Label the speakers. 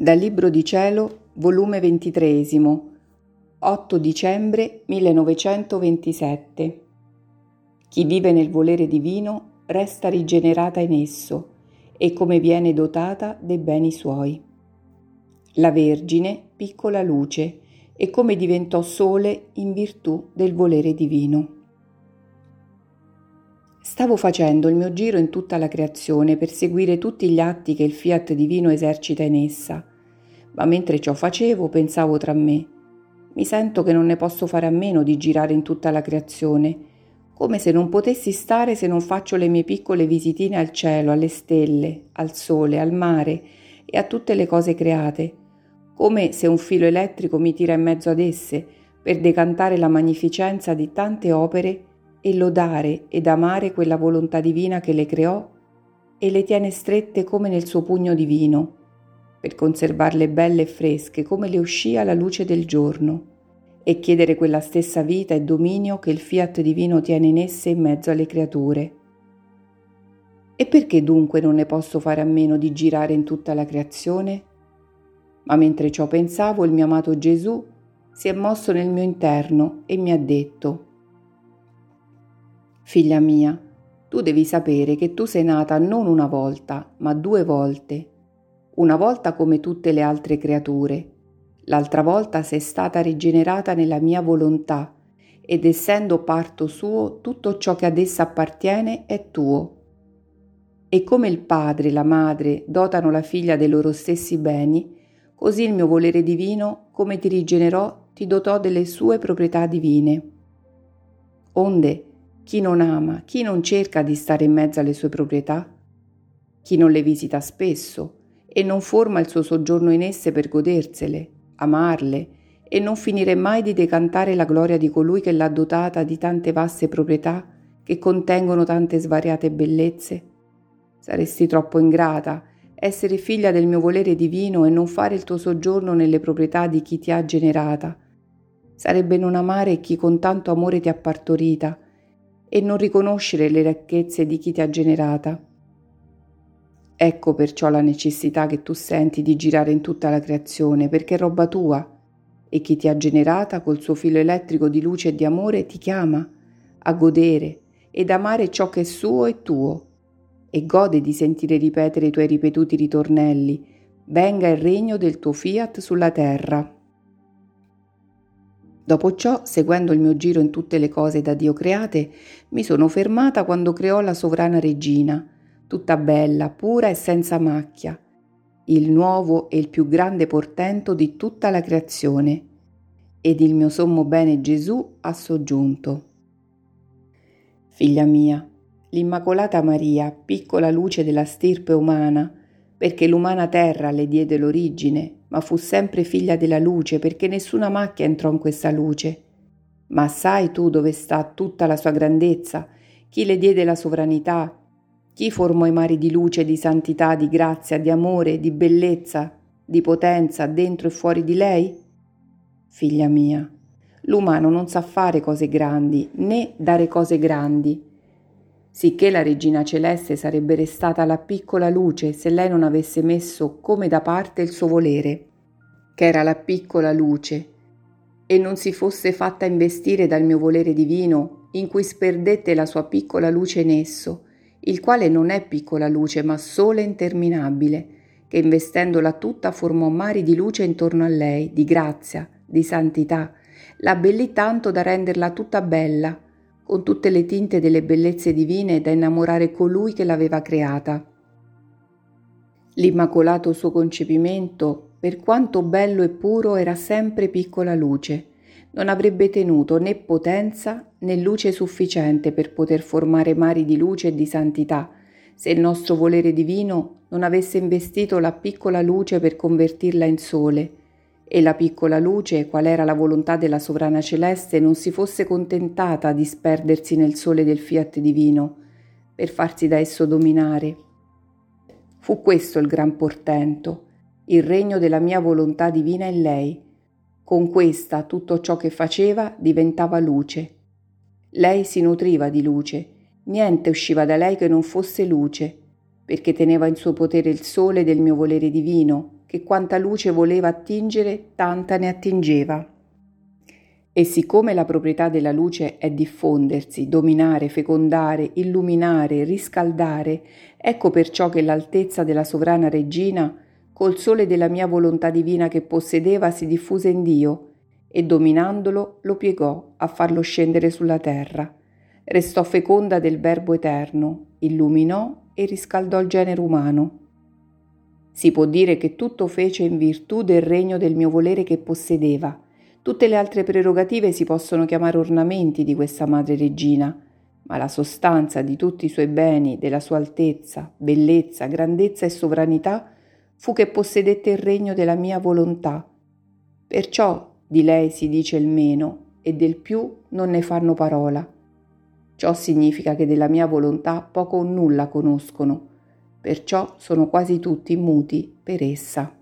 Speaker 1: Dal Libro di Cielo, volume 23, 8 dicembre 1927. Chi vive nel volere divino resta rigenerata in esso e come viene dotata dei beni suoi. La Vergine, piccola luce, e come diventò sole in virtù del volere divino. Stavo facendo il mio giro in tutta la creazione per seguire tutti gli atti che il fiat divino esercita in essa, ma mentre ciò facevo pensavo tra me, mi sento che non ne posso fare a meno di girare in tutta la creazione, come se non potessi stare se non faccio le mie piccole visitine al cielo, alle stelle, al sole, al mare e a tutte le cose create, come se un filo elettrico mi tira in mezzo ad esse per decantare la magnificenza di tante opere e lodare ed amare quella volontà divina che le creò e le tiene strette come nel suo pugno divino, per conservarle belle e fresche come le uscì alla luce del giorno, e chiedere quella stessa vita e dominio che il fiat divino tiene in esse in mezzo alle creature. E perché dunque non ne posso fare a meno di girare in tutta la creazione? Ma mentre ciò pensavo, il mio amato Gesù si è mosso nel mio interno e mi ha detto, Figlia mia, tu devi sapere che tu sei nata non una volta, ma due volte. Una volta come tutte le altre creature. L'altra volta sei stata rigenerata nella mia volontà ed essendo parto suo, tutto ciò che ad essa appartiene è tuo. E come il padre e la madre dotano la figlia dei loro stessi beni, così il mio volere divino, come ti rigenerò, ti dotò delle sue proprietà divine. Onde, chi non ama, chi non cerca di stare in mezzo alle sue proprietà, chi non le visita spesso e non forma il suo soggiorno in esse per godersele, amarle e non finire mai di decantare la gloria di colui che l'ha dotata di tante vaste proprietà che contengono tante svariate bellezze. Saresti troppo ingrata essere figlia del mio volere divino e non fare il tuo soggiorno nelle proprietà di chi ti ha generata. Sarebbe non amare chi con tanto amore ti ha partorita e non riconoscere le ricchezze di chi ti ha generata. Ecco perciò la necessità che tu senti di girare in tutta la creazione, perché è roba tua, e chi ti ha generata col suo filo elettrico di luce e di amore ti chiama a godere ed amare ciò che è suo e tuo, e gode di sentire ripetere i tuoi ripetuti ritornelli, venga il regno del tuo fiat sulla terra. Dopo ciò, seguendo il mio giro in tutte le cose da Dio create, mi sono fermata quando creò la sovrana regina, tutta bella, pura e senza macchia, il nuovo e il più grande portento di tutta la creazione, ed il mio sommo bene Gesù ha soggiunto. Figlia mia, l'Immacolata Maria, piccola luce della stirpe umana, perché l'umana terra le diede l'origine, ma fu sempre figlia della luce perché nessuna macchia entrò in questa luce. Ma sai tu dove sta tutta la sua grandezza? Chi le diede la sovranità? Chi formò i mari di luce, di santità, di grazia, di amore, di bellezza, di potenza dentro e fuori di lei? Figlia mia, l'umano non sa fare cose grandi né dare cose grandi sicché la regina celeste sarebbe restata la piccola luce se lei non avesse messo come da parte il suo volere, che era la piccola luce, e non si fosse fatta investire dal mio volere divino, in cui sperdette la sua piccola luce in esso, il quale non è piccola luce, ma sole interminabile, che investendola tutta formò mari di luce intorno a lei, di grazia, di santità, la abbellì tanto da renderla tutta bella, con tutte le tinte delle bellezze divine da innamorare colui che l'aveva creata. L'immacolato suo concepimento, per quanto bello e puro, era sempre piccola luce, non avrebbe tenuto né potenza né luce sufficiente per poter formare mari di luce e di santità, se il nostro volere divino non avesse investito la piccola luce per convertirla in sole, e la piccola luce, qual era la volontà della sovrana celeste, non si fosse contentata di sperdersi nel sole del fiat divino per farsi da esso dominare. Fu questo il gran portento, il regno della mia volontà divina in lei. Con questa tutto ciò che faceva diventava luce. Lei si nutriva di luce, niente usciva da lei che non fosse luce, perché teneva in suo potere il sole del mio volere divino che quanta luce voleva attingere, tanta ne attingeva. E siccome la proprietà della luce è diffondersi, dominare, fecondare, illuminare, riscaldare, ecco perciò che l'altezza della sovrana regina, col sole della mia volontà divina che possedeva, si diffuse in Dio, e dominandolo lo piegò a farlo scendere sulla terra. Restò feconda del Verbo eterno, illuminò e riscaldò il genere umano. Si può dire che tutto fece in virtù del regno del mio volere che possedeva. Tutte le altre prerogative si possono chiamare ornamenti di questa Madre Regina, ma la sostanza di tutti i suoi beni, della sua altezza, bellezza, grandezza e sovranità, fu che possedette il regno della mia volontà. Perciò di lei si dice il meno e del più non ne fanno parola. Ciò significa che della mia volontà poco o nulla conoscono, perciò sono quasi tutti muti per essa.